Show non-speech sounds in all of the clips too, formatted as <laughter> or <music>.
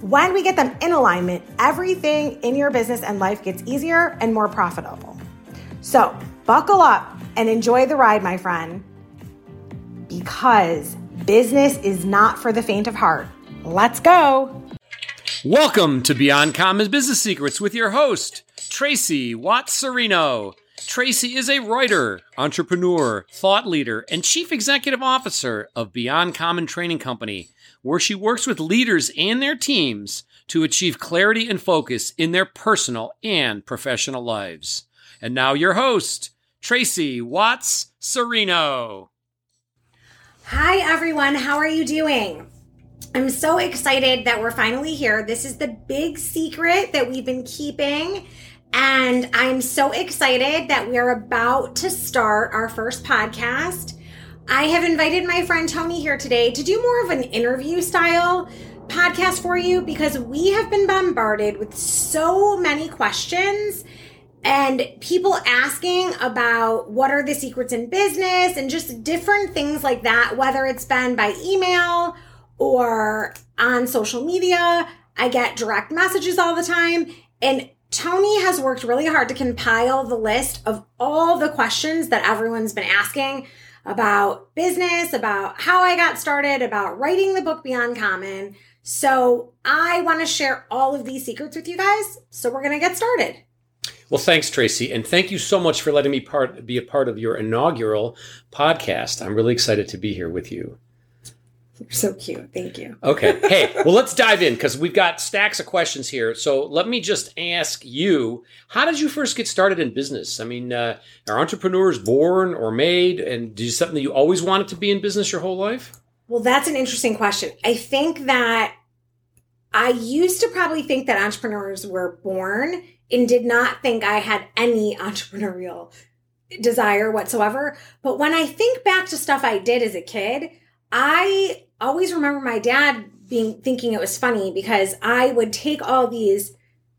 when we get them in alignment, everything in your business and life gets easier and more profitable. So, buckle up and enjoy the ride, my friend, because business is not for the faint of heart. Let's go. Welcome to Beyond Common Business Secrets with your host, Tracy Watts-Serino. Tracy is a writer, entrepreneur, thought leader, and chief executive officer of Beyond Common Training Company where she works with leaders and their teams to achieve clarity and focus in their personal and professional lives. And now, your host, Tracy Watts Serino. Hi, everyone. How are you doing? I'm so excited that we're finally here. This is the big secret that we've been keeping. And I'm so excited that we are about to start our first podcast. I have invited my friend Tony here today to do more of an interview style podcast for you because we have been bombarded with so many questions and people asking about what are the secrets in business and just different things like that, whether it's been by email or on social media. I get direct messages all the time. And Tony has worked really hard to compile the list of all the questions that everyone's been asking about business, about how I got started, about writing the book Beyond Common. So I want to share all of these secrets with you guys. So we're going to get started. Well, thanks, Tracy, and thank you so much for letting me part be a part of your inaugural podcast. I'm really excited to be here with you. You're so cute. Thank you. Okay. <laughs> Hey, well, let's dive in because we've got stacks of questions here. So let me just ask you how did you first get started in business? I mean, uh, are entrepreneurs born or made? And is something that you always wanted to be in business your whole life? Well, that's an interesting question. I think that I used to probably think that entrepreneurs were born and did not think I had any <laughs> entrepreneurial desire whatsoever. But when I think back to stuff I did as a kid, I always remember my dad being thinking it was funny because I would take all these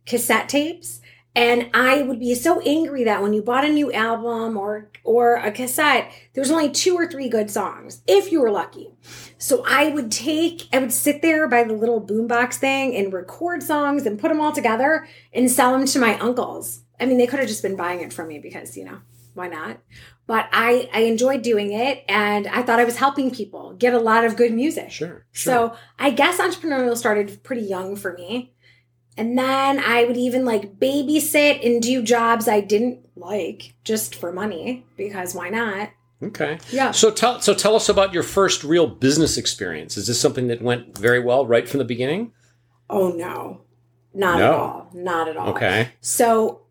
cassette tapes and I would be so angry that when you bought a new album or or a cassette, there was only two or three good songs, if you were lucky. So I would take, I would sit there by the little boombox thing and record songs and put them all together and sell them to my uncles. I mean, they could have just been buying it from me because, you know, why not? But I, I enjoyed doing it and I thought I was helping people get a lot of good music. Sure, sure. So I guess entrepreneurial started pretty young for me. And then I would even like babysit and do jobs I didn't like just for money because why not? Okay. Yeah. So tell so tell us about your first real business experience. Is this something that went very well right from the beginning? Oh no. Not no. at all. Not at all. Okay. So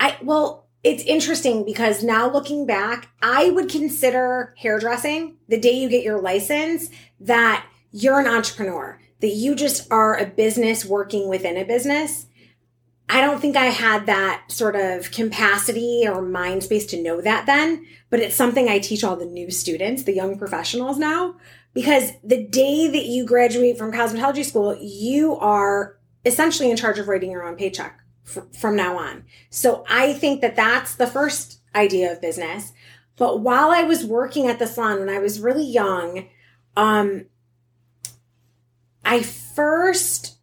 I well it's interesting because now looking back, I would consider hairdressing the day you get your license that you're an entrepreneur, that you just are a business working within a business. I don't think I had that sort of capacity or mind space to know that then, but it's something I teach all the new students, the young professionals now, because the day that you graduate from cosmetology school, you are essentially in charge of writing your own paycheck from now on. So I think that that's the first idea of business. But while I was working at the salon when I was really young, um, I first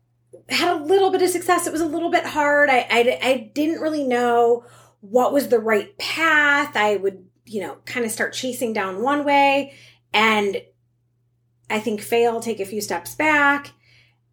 had a little bit of success. It was a little bit hard. I, I, I didn't really know what was the right path. I would, you know, kind of start chasing down one way and I think fail, take a few steps back.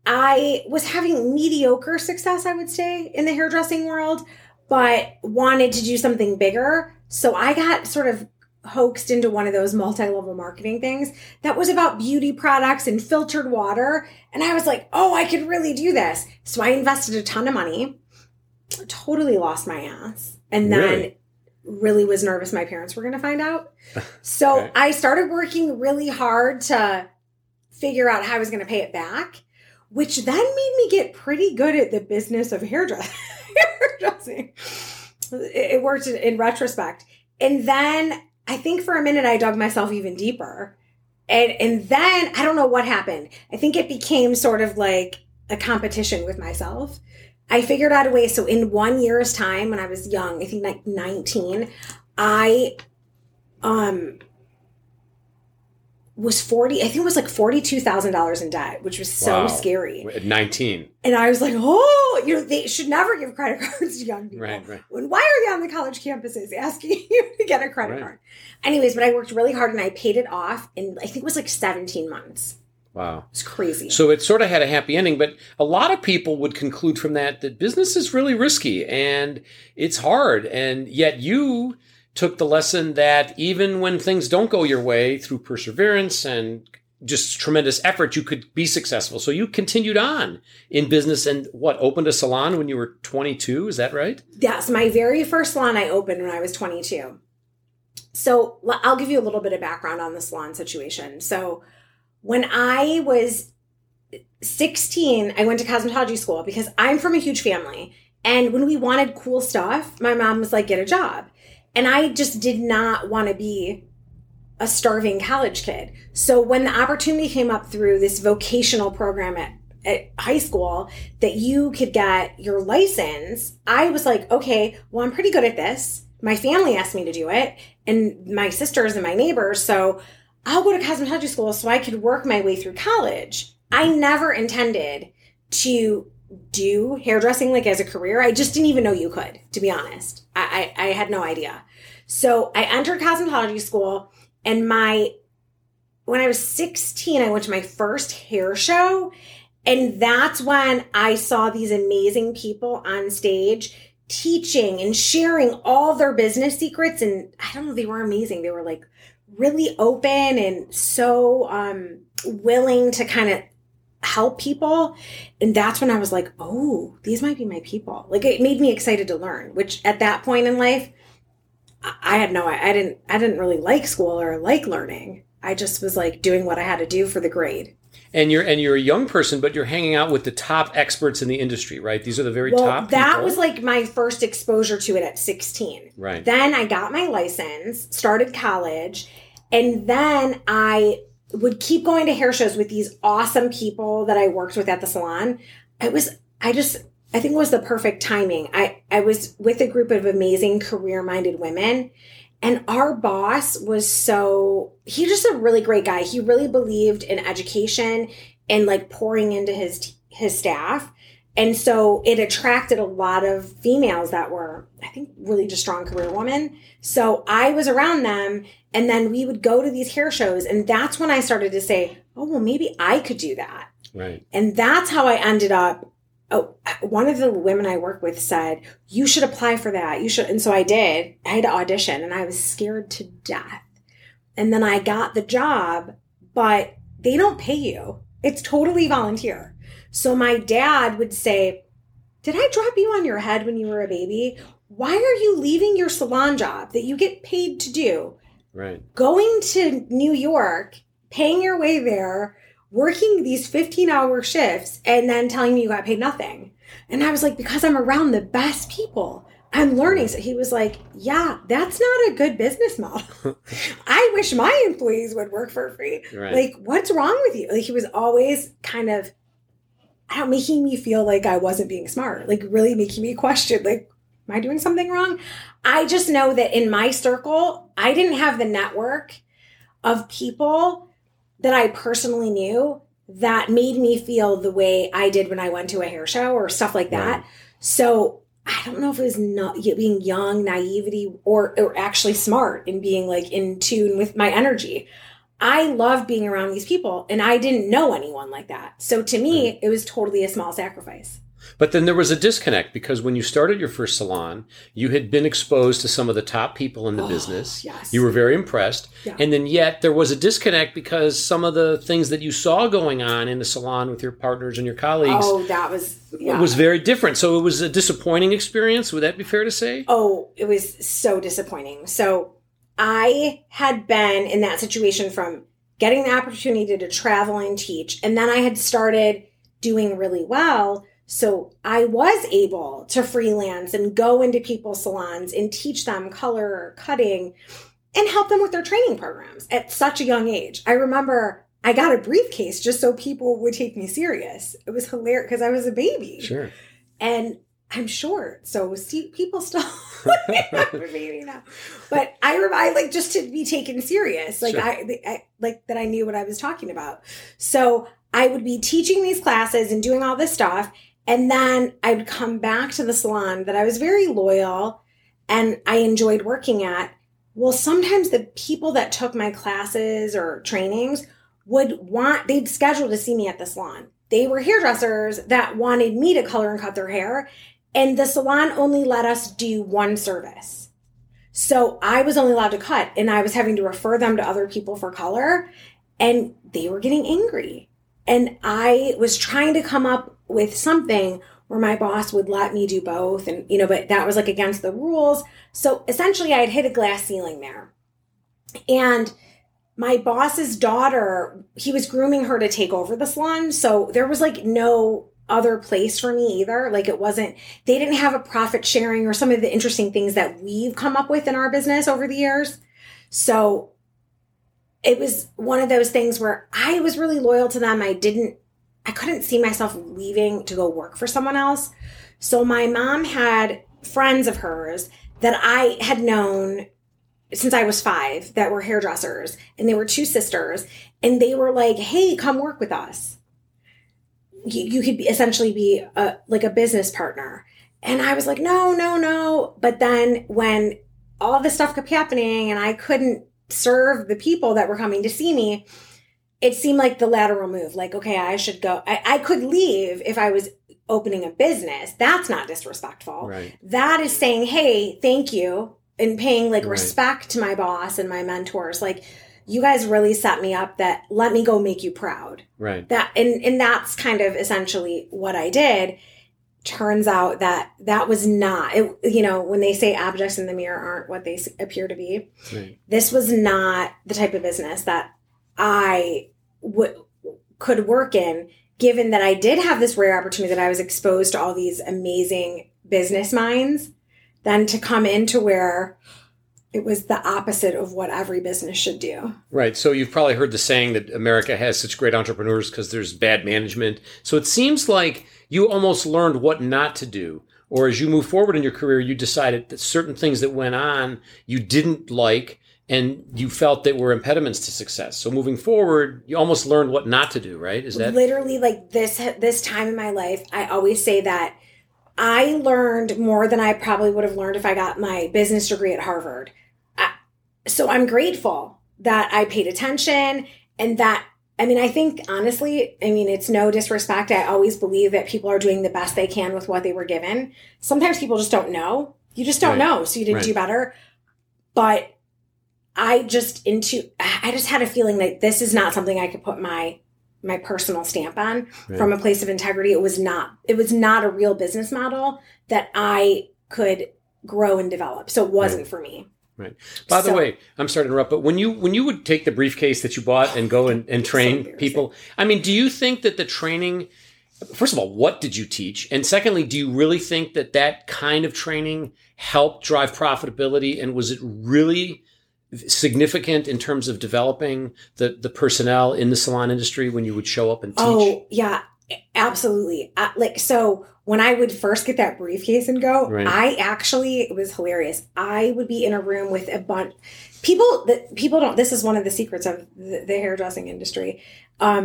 I was having mediocre success, I would say, in the hairdressing world. but wanted to do something bigger. So I got sort of hoaxed into one of those multi-level marketing things that was about beauty products and filtered water and i was like oh i could really do this so i invested a ton of money totally lost my ass and then Really? really was nervous my parents were going to find out <laughs> so Okay. i started working really hard to figure out how i was going to pay it back which then made me get pretty good at the business of <laughs> hairdressing it worked in, in retrospect and then I think for a minute I dug myself even deeper. And and then I don't know what happened. I think it became sort of like a competition with myself. I figured out a way so in 1 year's time when I was young, I think like 19, I um was 40 I think it was like $42,000 in debt, which was so Wow. scary. At 19. And I was like, "Oh, you know, they should never give credit <laughs> cards to young people." Right, right. When why are they on the college campuses asking <laughs> you to get a credit Right. card? Anyways, but I worked really hard and I paid it off in I think it was like 17 months. Wow. It's crazy. So it sort of had a happy ending, but a lot of people would conclude from that that business is really risky and it's hard. And yet you took the lesson that even when things don't go your way through perseverance and just tremendous effort, you could be successful. So you continued on in business and what, opened a salon when you were 22? Is that right? Yes, my very first salon I opened when I was 22. So I'll give you a little bit of background on the salon situation. So when I was 16, I went to cosmetology school because I'm from a huge family. And when we wanted cool stuff, my mom was like, get a job. And I just did not want to be a starving college kid. So when the opportunity came up through this vocational program at, at high school that you could get your license, I was like, okay, well, I'm pretty good at this. My family asked me to do it, and my sisters and my neighbors. So I'll go to cosmetology school so I could work my way through college. I never intended to do hairdressing like as a career. I just didn't even know you could, to be honest. I, I, I had no idea. So I entered cosmetology school and my when I was 16, I went to my first hair show. And that's when I saw these amazing people on stage teaching and sharing all their business secrets. And I don't know, they were amazing. They were like really open and so um, willing to kind of help people. And that's when I was like, oh, these might be my people. Like it made me excited to learn, which at that point in life, I had no, I didn't, I didn't really like school or like learning. I just was like doing what I had to do for the grade. And you're and you're a young person, but you're hanging out with the top experts in the industry, right? These are the very Well, top. that people. was like my first exposure to it at 16. right. Then I got my license, started college, and then I would keep going to hair shows with these awesome people that I worked with at the salon. It was, I just, I think it was the perfect timing. I, I was with a group of amazing career minded women. And our boss was so, he's just a really great guy. He really believed in education and like pouring into his, his staff. And so it attracted a lot of females that were, I think, really just strong career women. So I was around them and then we would go to these hair shows. And that's when I started to say, oh, well, maybe I could do that. Right. And that's how I ended up. Oh, one of the women I work with said, you should apply for that. You should. And so I did. I had to audition and I was scared to death. And then I got the job, but they don't pay you. It's totally volunteer. So my dad would say, Did I drop you on your head when you were a baby? Why are you leaving your salon job that you get paid to do? Right. going to New York, paying your way there, working these 15 hour shifts, and then telling me you got paid nothing. And I was like, because I'm around the best people. I'm learning. So he was like, yeah, that's not a good business model. <laughs> I wish my employees would work for free. Right. Like, what's wrong with you? Like, he was always kind of, I don't making me feel like I wasn't being smart, like really making me question, like, am I doing something wrong? I just know that in my circle, I didn't have the network of people that I personally knew that made me feel the way I did when I went to a hair show or stuff like that. Right. So I don't know if it was not being young, naivety, or, or actually smart and being like in tune with my energy. I loved being around these people and I didn't know anyone like that. So to me, it was totally a small sacrifice. But then there was a disconnect because when you started your first salon, you had been exposed to some of the top people in the Oh, business. yes. You were very impressed. Yeah. And then yet there was a disconnect because some of the things that you saw going on in the salon with your partners and your colleagues Oh, that was yeah. was very different. So it was a disappointing experience. Would that be fair to say? Oh, it was so disappointing. So I had been in that situation from getting the opportunity to travel and teach, and then I had started doing really well. So I was able to freelance and go into people's salons and teach them color or cutting and help them with their training programs at such a young age. I remember I got a briefcase just so people would take me serious. It was hilarious because I was a baby Sure. and I'm short, so see, people still I'm a baby. But I I like just to be taken serious, like Sure. I, I like that I knew what I was talking about. So I would be teaching these classes and doing all this stuff, and then I would come back to the salon that I was very loyal and I enjoyed working at. Well, sometimes the people that took my classes or trainings would want they'd schedule to see me at the salon. They were hairdressers that wanted me to color and cut their hair, and the salon only let us do one service. So I was only allowed to cut, and I was having to refer them to other people for color, and they were getting angry. And I was trying to come up with something where my boss would let me do both, and you know, but that was like against the rules. So essentially, I had hit a glass ceiling there. And my boss's daughter, he was grooming her to take over the salon. So there was like no other place for me either. Like it wasn't, they didn't have a profit sharing or some of the interesting things that we've come up with in our business over the years. So it was one of those things where I was really loyal to them. I didn't, I couldn't see myself leaving to go work for someone else. So my mom had friends of hers that I had known since I was five that were hairdressers, and they were two sisters, and they were like, "Hey, come work with us. You, you could be, essentially be a, like a business partner." And I was like, "No, no, no." But then when all this stuff kept happening, and I couldn't serve the people that were coming to see me, it seemed like the lateral move. Like, okay, I should go. I, I could leave if I was opening a business. That's not disrespectful Right. that is saying, hey, thank you, and paying like Right. respect to my boss and my mentors. Like, you guys really set me up that let me go make you proud. Right. That and and that's kind of essentially what I did. Turns out that that was not, it, you know, when they say objects in the mirror aren't what they appear to be. Right. This was not the type of business that I would could work in given that I did have this rare opportunity that I was exposed to all these amazing business minds then to come into where it was the opposite of what every business should do. Right. So you've probably heard the saying that America has such great entrepreneurs because there's bad management. So it seems like you almost learned what not to do. Or as you move forward in your career, you decided that certain things that went on you didn't like and you felt that were impediments to success. So moving forward, you almost learned what not to do, right? Is that literally like this this time in my life i always say that i learned more than i probably would have learned if i got my business degree at harvard so i'm grateful that i paid attention and that i mean i think honestly i mean it's no disrespect. I always believe that people are doing the best they can with what they were given. Sometimes people just don't know. You just don't Right. know so you didn't Right. do better. But i just into i just had a feeling that this is not something i could put my my personal stamp on. Right. from a place of integrity it was not it was not a real business model that i could grow and develop. So it wasn't for me By the way, I'm sorry to interrupt, but when you when you would take the briefcase that you bought and go and, and train embarrassing. people, I mean, do you think that the training first of all, what did you teach? And secondly, do you really think that that kind of training helped drive profitability and was it really significant in terms of developing the the personnel in the salon industry when you would show up and teach? oh yeah absolutely uh, like so when i would first get that briefcase and go Right. i actually it was hilarious. I would be in a room with a bunch people that people don't this is one of the secrets of the, the hairdressing industry. Um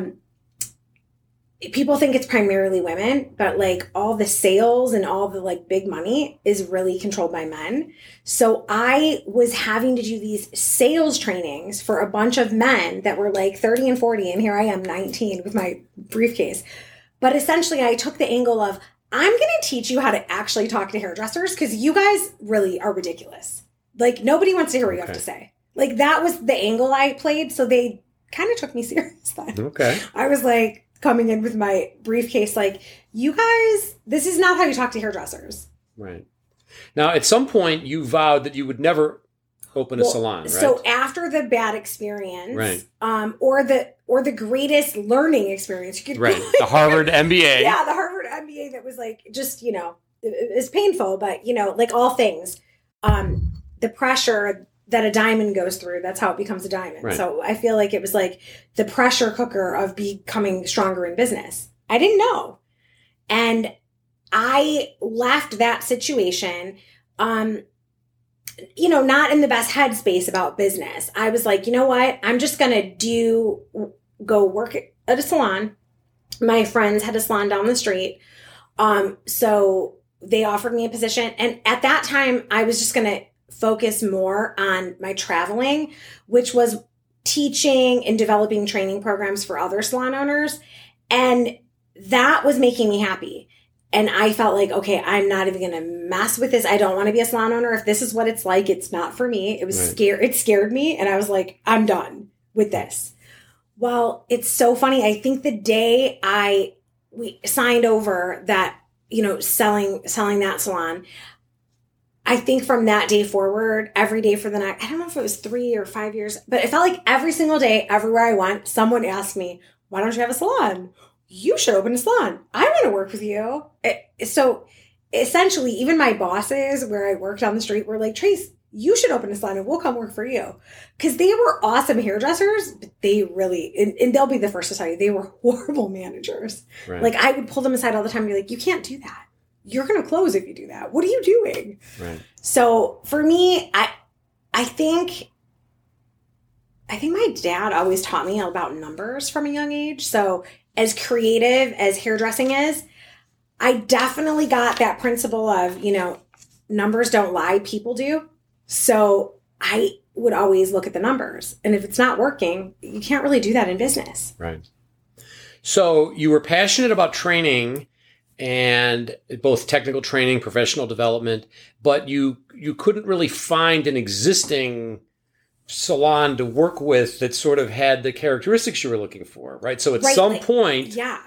people think it's primarily women but like all the sales and all the like big money is really controlled by men. So i was having to do these sales trainings for a bunch of men that were like 30 and 40 and here i am 19 with my briefcase. But essentially i took the angle of I'm going to teach you how to actually talk to hairdressers because you guys really are ridiculous. Like, nobody wants to hear what you have to say. Like, that was the angle I played. So they kind of took me <laughs> serious then. Okay. I was like coming in with my briefcase, like, you guys, this is not how you talk to hairdressers. Right. Now, at some point, you vowed that you would never open a Well, salon, right? So after the bad experience, Right. um, or the or the greatest learning experience you could right. <laughs> The Harvard MBA. yeah, the Harvard MBA that was like just you know it, it painful, but you know like all things, um, the pressure that a diamond goes through, that's how it becomes a diamond. Right. So I feel like it was like the pressure cooker of becoming stronger in business. I didn't know, and I left that situation. Um, you know, not in the best headspace about business. I was like, you know what? I'm just going to do, go work at a salon. My friends had a salon down the street. Um, so they offered me a position. And at that time, I was just going to focus more on my traveling, which was teaching and developing training programs for other salon owners. And that was making me happy. And I felt like, okay, I'm not even to mess with this. I don't want to be a salon owner. If this is what it's like, it's not for me. It was Right. scare. It scared me. And I was like, I'm done with this. Well, it's so funny. I think the day I we signed over that, you know, selling selling that salon, I think from that day forward, every day for the next, I don't know if it was three or five years, but it felt like every single day, everywhere I went, someone asked me, why don't you have a salon? You should open a salon. I want to work with you. It- so essentially, even my bosses where I worked on the street were like, Trace, you should open a salon and we'll come work for you. Cause they were awesome hairdressers, but they really, and, and they'll be the first to tell you, they were <laughs> horrible managers. Right. Like I would pull them aside all the time and be like, you can't do that. You're going to close if you do that. What are you doing? right. So for me, I I think I think my dad always taught me about numbers from a young age. So as creative as hairdressing is, I definitely got that principle of, you know, numbers don't lie, people do. So I would always look at the numbers. And if it's not working, you can't really do that in business. Right. So you were passionate about training and both technical training, professional development, but you you couldn't really find an existing salon to work with that sort of had the characteristics you were looking for, right? So at Right, some like- point Yeah.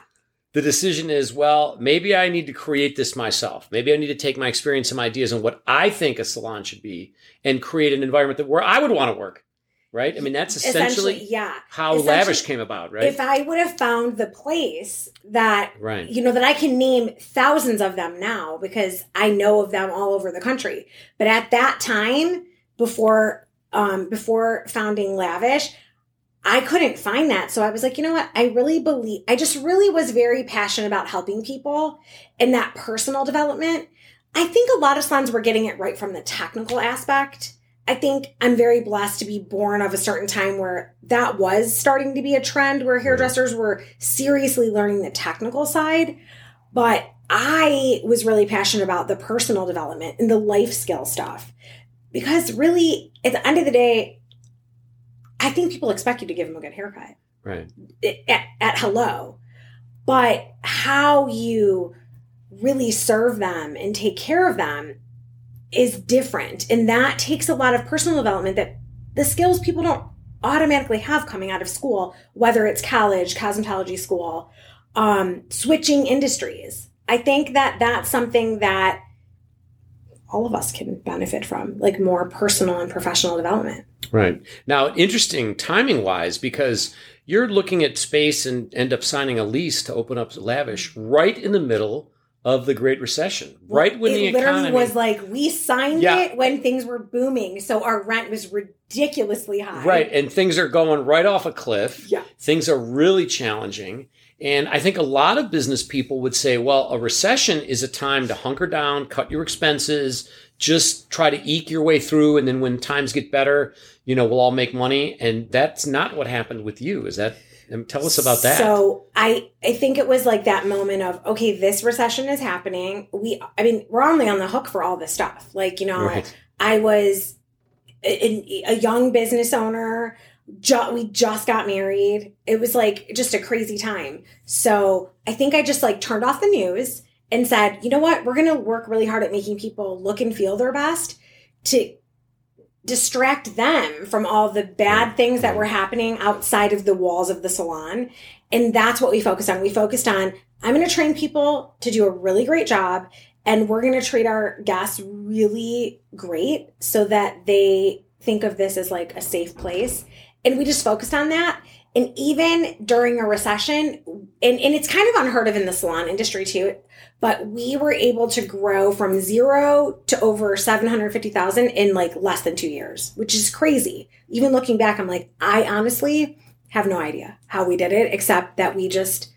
the decision is, well, maybe I need to create this myself. Maybe I need to take my experience and ideas and what I think a salon should be and create an environment that where I would want to work. Right? I mean, that's essentially, yeah. how Essentially, Lavish came about, right? If I would have found the place that right. you know that I can name thousands of them now because I know of them all over the country. But at that time, before um, before founding Lavish, I couldn't find that. So I was like, you know what? I really believe. I just really was very passionate about helping people and that personal development. I think a lot of salons were getting it right from the technical aspect. I think I'm very blessed to be born of a certain time where that was starting to be a trend where hairdressers were seriously learning the technical side. But I was really passionate about the personal development and the life skill stuff. Because really, at the end of the day, I think people expect you to give them a good haircut Right. at, at hello. But how you really serve them and take care of them is different. And that takes a lot of personal development that the skills people don't automatically have coming out of school, whether it's college, cosmetology school, um, switching industries. I think that that's something that all of us can benefit from, like more personal and professional development. Right. Now, interesting timing wise, because you're looking at space and end up signing a lease to open up Lavish right in the middle of the Great Recession, right when it the literally economy was like we signed Yeah. it when things were booming, so our rent was ridiculously high. right, and things are going right off a cliff. Yeah. Things are really challenging. And I think a lot of business people would say, well, a recession is a time to hunker down, cut your expenses, just try to eke your way through. And then when times get better, you know, we'll all make money. And that's not what happened with you. Is that, um, tell us about that. So I I think it was like that moment of okay, this recession is happening. We I mean we're only on the hook for all this stuff. Like you know, right. I was a, a young business owner. Ju- we just got married. It was like just a crazy time. So I think I just like turned off the news and said, you know what? We're going to work really hard at making people look and feel their best to distract them from all the bad things that were happening outside of the walls of the salon. And that's what we focused on. We focused on, I'm going to train people to do a really great job and we're going to treat our guests really great so that they think of this as like a safe place. And we just focused on that. And even during a recession, and, and it's kind of unheard of in the salon industry too, but we were able to grow from zero to over 750,000 in like less than two years, which is crazy. Even looking back, I'm like, I honestly have no idea how we did it, except that we just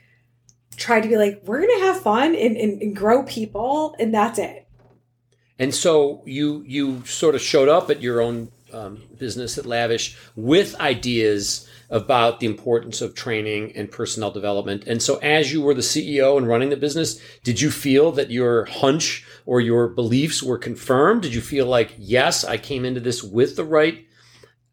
tried to be like, we're going to have fun and, and, and grow people, and that's it. And so you you sort of showed up at your own um, business at Lavish with ideas about the importance of training and personnel development. And so, as you were the CEO and running the business, did you feel that your hunch or your beliefs were confirmed? Did you feel like, yes, I came into this with the right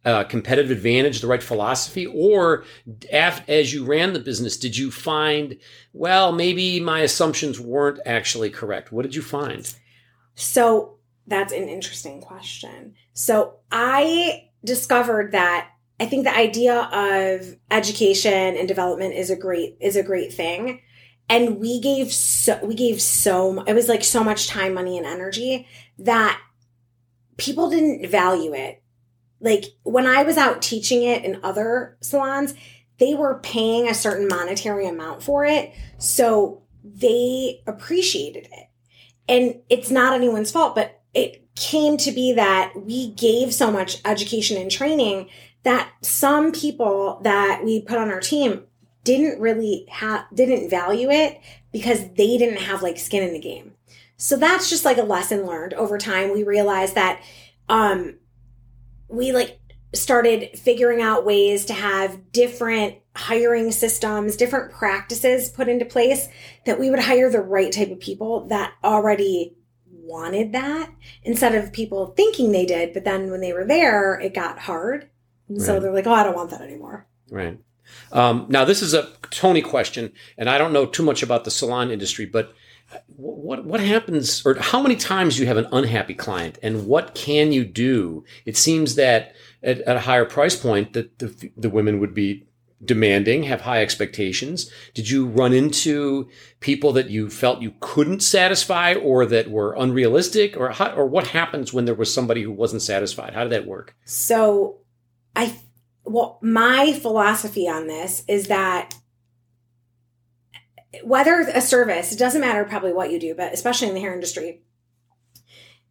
uh, competitive advantage, the right philosophy? Or af- as you ran the business, did you find, well, maybe my assumptions weren't actually correct? What did you find? So, that's an interesting question. So, I discovered that I think the idea of education and development is a great is a great thing. And we gave so we gave so it was like so much time, money, and energy that people didn't value it. Like when I was out teaching it in other salons, they were paying a certain monetary amount for it. So they appreciated it. And it's not anyone's fault, but it came to be that we gave so much education and training that some people that we put on our team didn't really have didn't value it because they didn't have like skin in the game. So that's just like a lesson learned over time. We realized that um we like started figuring out ways to have different hiring systems, different practices put into place that we would hire the right type of people that already wanted that instead of people thinking they did, but then when they were there, it got hard. And so they're like, oh, I don't want that anymore. Right. Um, now, this is a Tony question, and I don't know too much about the salon industry, but what what happens, or how many times do you have an unhappy client, and what can you do? It seems that at, at a higher price point, that the, the women would be demanding, have high expectations. Did you run into people that you felt you couldn't satisfy, or that were unrealistic, or how, or what happens when there was somebody who wasn't satisfied? How did that work? So I, well, my philosophy on this is that whether a service, it doesn't matter probably what you do, but especially in the hair industry,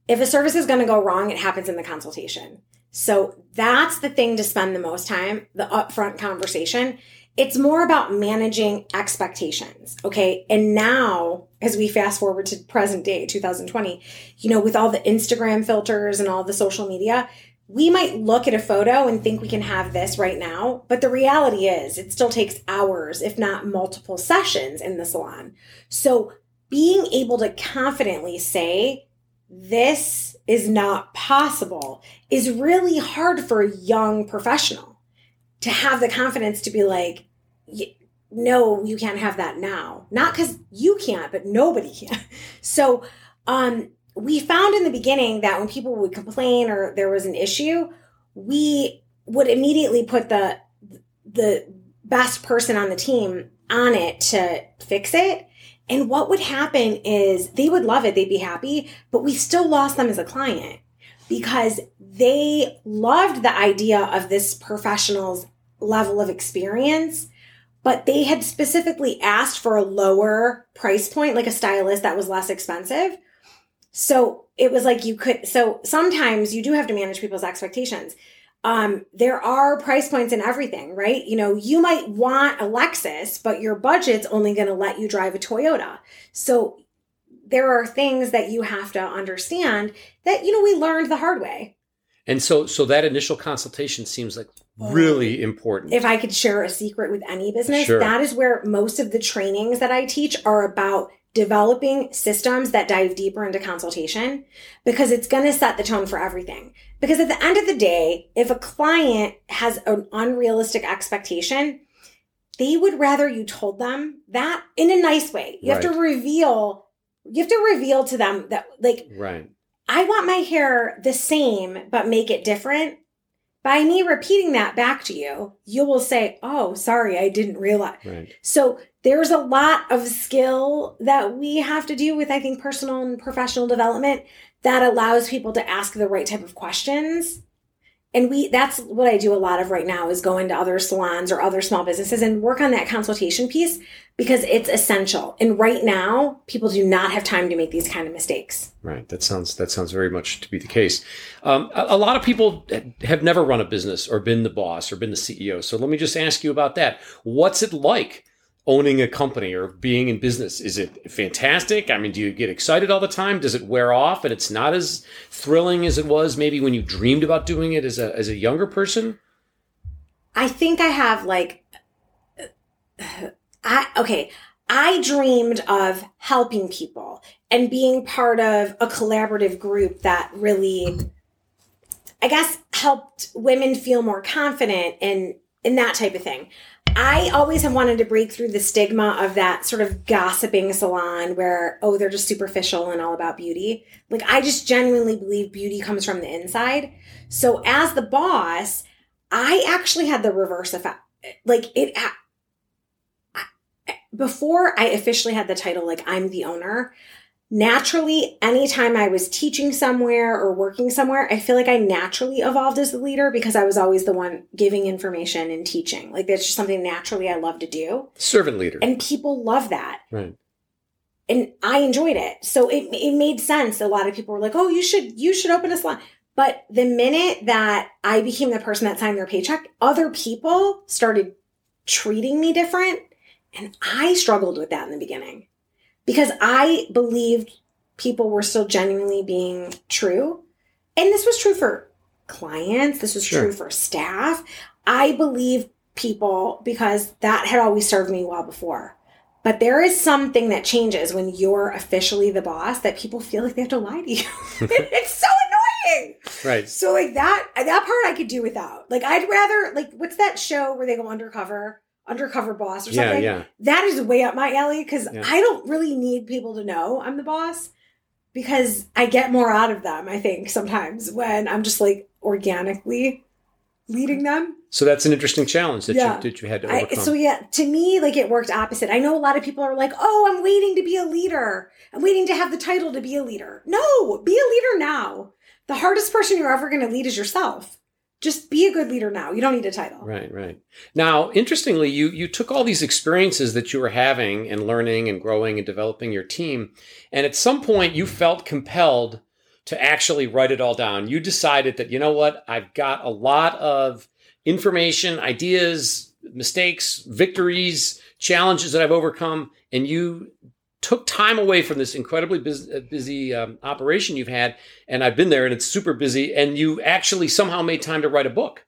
if a service is going to go wrong, it happens in the consultation. So that's the thing to spend the most time, the upfront conversation. It's more about managing expectations. Okay. And now, as we fast forward to present day, 2020, you know, with all the Instagram filters and all the social media, we might look at a photo and think we can have this right now, but the reality is it still takes hours, if not multiple sessions in the salon. So being able to confidently say, this is not possible is really hard for a young professional to have the confidence to be like, no, you can't have that now. Not because you can't, but nobody can. <laughs> So, um, we found in the beginning that when people would complain or there was an issue, we would immediately put the the best person on the team on it to fix it. And what would happen is they would love it, they'd be happy, but we still lost them as a client because they loved the idea of this professional's level of experience, but they had specifically asked for a lower price point, like a stylist that was less expensive. So it was like you could, so sometimes you do have to manage people's expectations. Um, there are price points in everything, right? You know, you might want a Lexus, but your budget's only going to let you drive a Toyota. So there are things that you have to understand that, you know, we learned the hard way. And so, so that initial consultation seems like really important. If I could share a secret with any business, sure. that is where most of the trainings that I teach are about developing systems that dive deeper into consultation because it's going to set the tone for everything. Because at the end of the day, if a client has an unrealistic expectation, they would rather you told them that in a nice way. You right. have to reveal you have to reveal to them that like Right. I want my hair the same, but make it different. By me repeating that back to you, you will say, Oh, sorry, I didn't realize. Right. So there's a lot of skill that we have to do with, I think, personal and professional development that allows people to ask the right type of questions. And we that's what I do a lot of right now is go into other salons or other small businesses and work on that consultation piece because it's essential. And right now, people do not have time to make these kind of mistakes. Right. That sounds that sounds very much to be the case. Um, a, a lot of people have never run a business or been the boss or been the CEO. So let me just ask you about that. What's it like owning a company or being in business? Is it fantastic? I mean, do you get excited all the time? Does it wear off and it's not as thrilling as it was maybe when you dreamed about doing it as a as a younger person? I think I have like uh, I okay, I dreamed of helping people and being part of a collaborative group that really I guess helped women feel more confident and and that type of thing. I always have wanted to break through the stigma of that sort of gossiping salon where, oh, they're just superficial and all about beauty. Like, I just genuinely believe beauty comes from the inside. So, as the boss, I actually had the reverse effect. Like, it, before I officially had the title, like, I'm the owner, naturally, anytime I was teaching somewhere or working somewhere, I feel like I naturally evolved as the leader because I was always the one giving information and teaching. Like that's just something naturally I love to do. Servant leader. And people love that. Right. And I enjoyed it. So it, it made sense. A lot of people were like, oh, you should, you should open a salon. But the minute that I became the person that signed their paycheck, other people started treating me different. And I struggled with that in the beginning because I believed people were still genuinely being true. And this was true for clients, this was Sure. true for staff. I believe people because that had always served me well before. But there is something that changes when you're officially the boss that people feel like they have to lie to you. <laughs> <laughs> it's so annoying. Right. So like that that part I could do without. Like I'd rather like what's that show where they go undercover? Undercover boss or something? yeah. That is way up my alley because Yeah. I don't really need people to know I'm the boss because I get more out of them, I think, sometimes when I'm just like organically leading them. So that's an interesting challenge that Yeah. you that you had to I, overcome. so yeah, to me, like it worked opposite. I know a lot of people are like, "Oh, I'm waiting to be a leader. I'm waiting to have the title to be a leader." No, be a leader now. The hardest person you're ever going to lead is yourself. Just be a good leader now. You don't need a title. Right, right. Now, interestingly, you you took all these experiences that you were having and learning and growing and developing your team, and at some point you felt compelled to actually write it all down. You decided that you know what, I've got a lot of information, ideas, mistakes, victories, challenges that I've overcome, and you took time away from this incredibly busy, busy um, operation you've had and i've been there and it's super busy and you actually somehow made time to write a book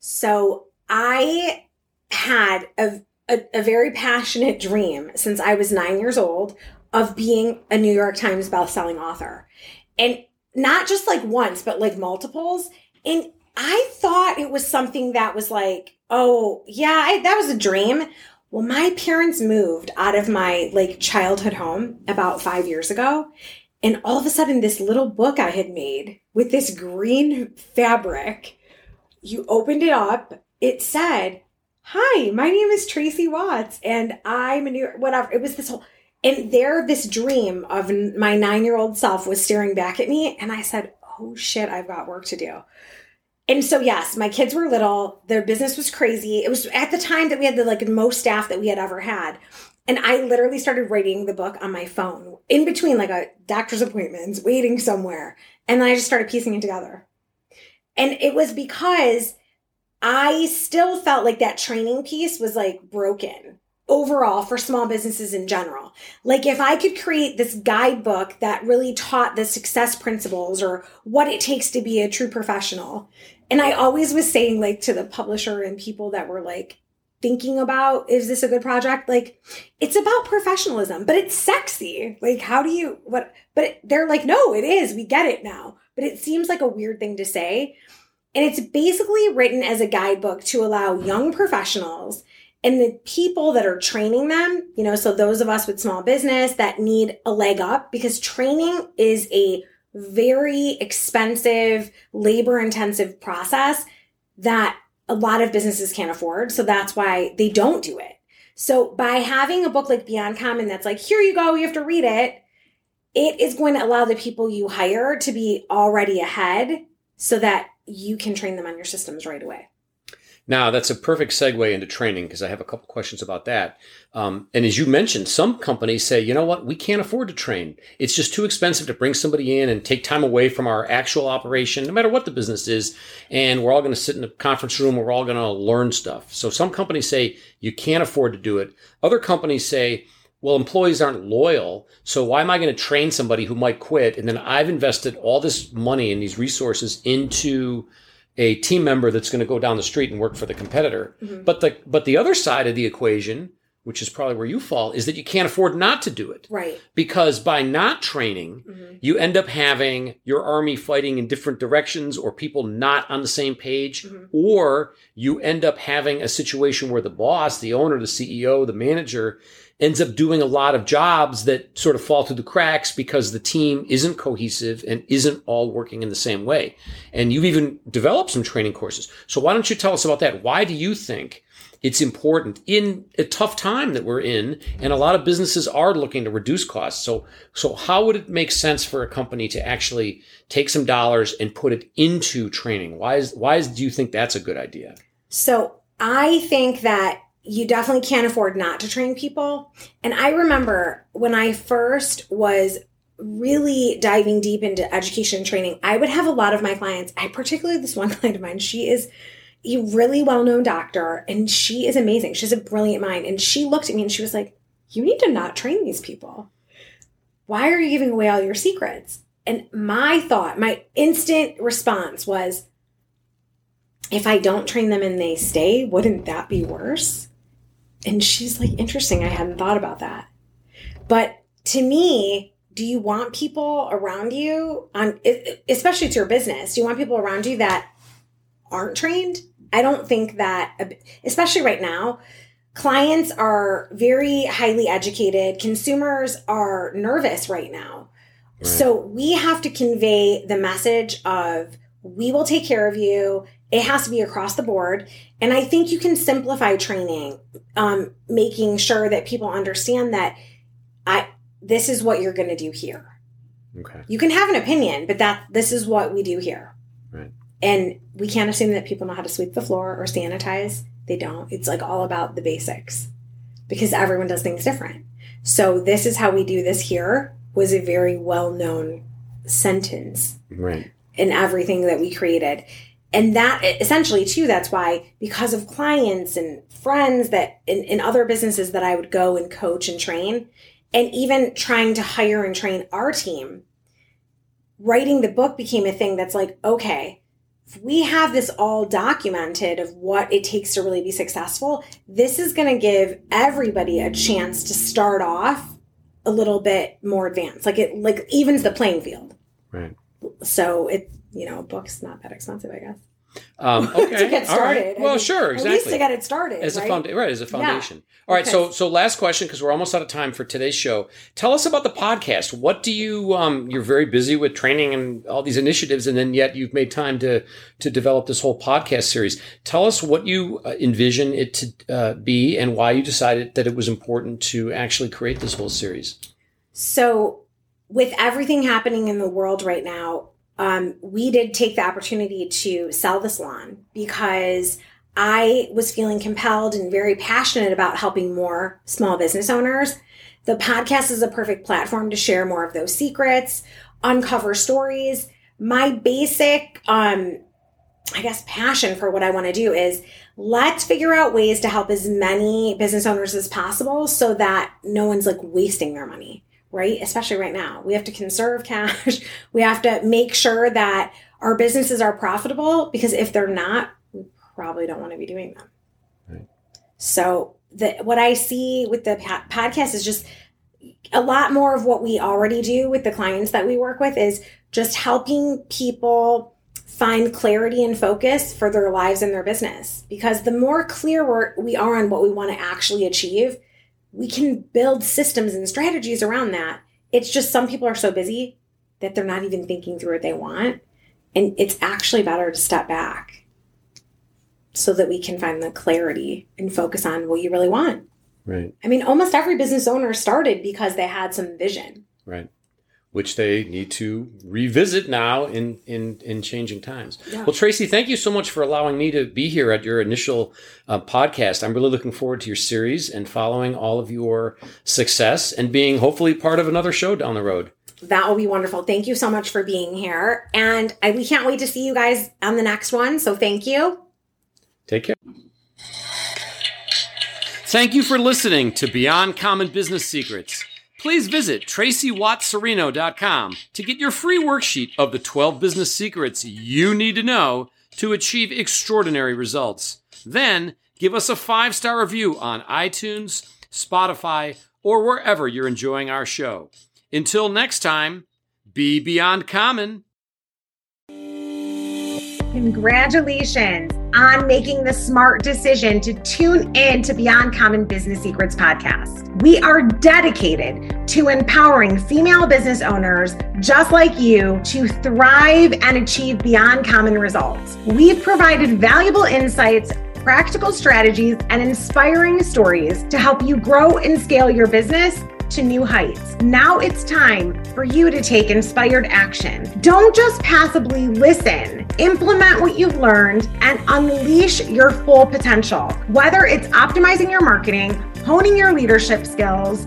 So I had a, a, a very passionate dream since I was nine years old of being a New York Times bestselling author. And not just like once, but like multiples. And I thought it was something that was like, oh, yeah, I, that was a dream. Well, my parents moved out of my like childhood home about five years ago. And all of a sudden, this little book I had made with this green fabric you opened it up. It said, Hi, my name is Tracy Watts, and I'm a new, whatever. It was this whole, and there, this dream of my nine year old self was staring back at me. And I said, Oh shit, I've got work to do. And so, yes, my kids were little. Their business was crazy. It was at the time that we had the like most staff that we had ever had. And I literally started writing the book on my phone in between like a doctor's appointments, waiting somewhere. And then I just started piecing it together. And it was because I still felt like that training piece was like broken overall for small businesses in general. Like if I could create this guidebook that really taught the success principles or what it takes to be a true professional. And I always was saying like to the publisher and people that were like thinking about is this a good project? Like it's about professionalism, but it's sexy. Like how do you what but they're like no, it is. We get it now. But it seems like a weird thing to say. And it's basically written as a guidebook to allow young professionals And the people that are training them, you know, so those of us with small business that need a leg up because training is a very expensive, labor intensive process that a lot of businesses can't afford. So that's why they don't do it. So by having a book like Beyond Common that's like, here you go, you have to read it, it is going to allow the people you hire to be already ahead so that you can train them on your systems right away. Now, that's a perfect segue into training because I have a couple questions about that. Um, and as you mentioned, some companies say, you know what, we can't afford to train. It's just too expensive to bring somebody in and take time away from our actual operation, no matter what the business is. And we're all going to sit in a conference room. We're all going to learn stuff. So some companies say you can't afford to do it. Other companies say, well, employees aren't loyal. So why am I going to train somebody who might quit? And then I've invested all this money and these resources into a team member that's going to go down the street and work for the competitor. Mm-hmm. But the but the other side of the equation, which is probably where you fall, is that you can't afford not to do it. Right. Because by not training, mm-hmm. you end up having your army fighting in different directions or people not on the same page, mm-hmm. or you end up having a situation where the boss, the owner, the CEO, the manager ends up doing a lot of jobs that sort of fall through the cracks because the team isn't cohesive and isn't all working in the same way. And you've even developed some training courses. So why don't you tell us about that? Why do you think it's important in a tough time that we're in and a lot of businesses are looking to reduce costs. So, so how would it make sense for a company to actually take some dollars and put it into training? Why is, why is, do you think that's a good idea? So I think that you definitely can't afford not to train people. And I remember when I first was really diving deep into education training, I would have a lot of my clients, I particularly this one <laughs> client of mine, she is a really well-known doctor and she is amazing. She's a brilliant mind. And she looked at me and she was like, You need to not train these people. Why are you giving away all your secrets? And my thought, my instant response was, if I don't train them and they stay, wouldn't that be worse? And she's like, interesting. I hadn't thought about that. But to me, do you want people around you on, especially to your business? Do you want people around you that aren't trained? I don't think that, especially right now, clients are very highly educated. Consumers are nervous right now. Right. So we have to convey the message of we will take care of you. It has to be across the board. And I think you can simplify training, um, making sure that people understand that I this is what you're going to do here. Okay. You can have an opinion, but that this is what we do here. Right. And we can't assume that people know how to sweep the floor or sanitize. They don't. It's like all about the basics because everyone does things different. So this is how we do this here was a very well known sentence. Right. In everything that we created and that essentially too that's why because of clients and friends that in, in, other businesses that i would go and coach and train and even trying to hire and train our team writing the book became a thing that's like okay if we have this all documented of what it takes to really be successful this is going to give everybody a chance to start off a little bit more advanced. Like it like evens the playing field. Right. So it you know, a book's not that expensive, I guess. Um, <laughs> okay. to get started. Well, I mean, sure, exactly. At least to get it started. As right? a found- right, as a foundation. Yeah. All right, okay. so so last question because we're almost out of time for today's show. Tell us about the podcast. What do you um you're very busy with training and all these initiatives and then yet you've made time to to develop this whole podcast series. Tell us what you uh, envision it to uh, be and why you decided that it was important to actually create this whole series. So, with everything happening in the world right now, um, we did take the opportunity to sell the salon because I was feeling compelled and very passionate about helping more small business owners. The podcast is a perfect platform to share more of those secrets, uncover stories. My basic, um, I guess, passion for what I want to do is let's figure out ways to help as many business owners as possible so that no one's like wasting their money right? Especially right now. We have to conserve cash. <laughs> We have to make sure that our businesses are profitable because if they're not, we probably don't want to be doing them. Right. So the, what I see with the podcast is just a lot more of what we already do with the clients that we work with is just helping people find clarity and focus for their lives and their business. Because the more clear we're, we are on what we want to actually achieve, we can build systems and strategies around that. It's just some people are so busy that they're not even thinking through what they want. And it's actually better to step back so that we can find the clarity and focus on what you really want. Right. I mean, almost every business owner started because they had some vision. Right. Which they need to revisit now in in in changing times. Yeah. Well, Tracy, thank you so much for allowing me to be here at your initial uh, podcast. I'm really looking forward to your series and following all of your success and being hopefully part of another show down the road. That will be wonderful. Thank you so much for being here. And I, we can't wait to see you guys on the next one. So thank you. Take care. Thank you for listening to Beyond Common Business Secrets. Please visit tracywattsserino.com to get your free worksheet of the 12 business secrets you need to know to achieve extraordinary results. Then give us a five star review on iTunes, Spotify, or wherever you're enjoying our show. Until next time, be beyond common. Congratulations on making the smart decision to tune in to Beyond Common Business Secrets podcast. We are dedicated to empowering female business owners just like you to thrive and achieve beyond common results. We've provided valuable insights practical strategies, and inspiring stories to help you grow and scale your business to new heights. Now it's time for you to take inspired action. Don't just passively listen, implement what you've learned and unleash your full potential. Whether it's optimizing your marketing, honing your leadership skills,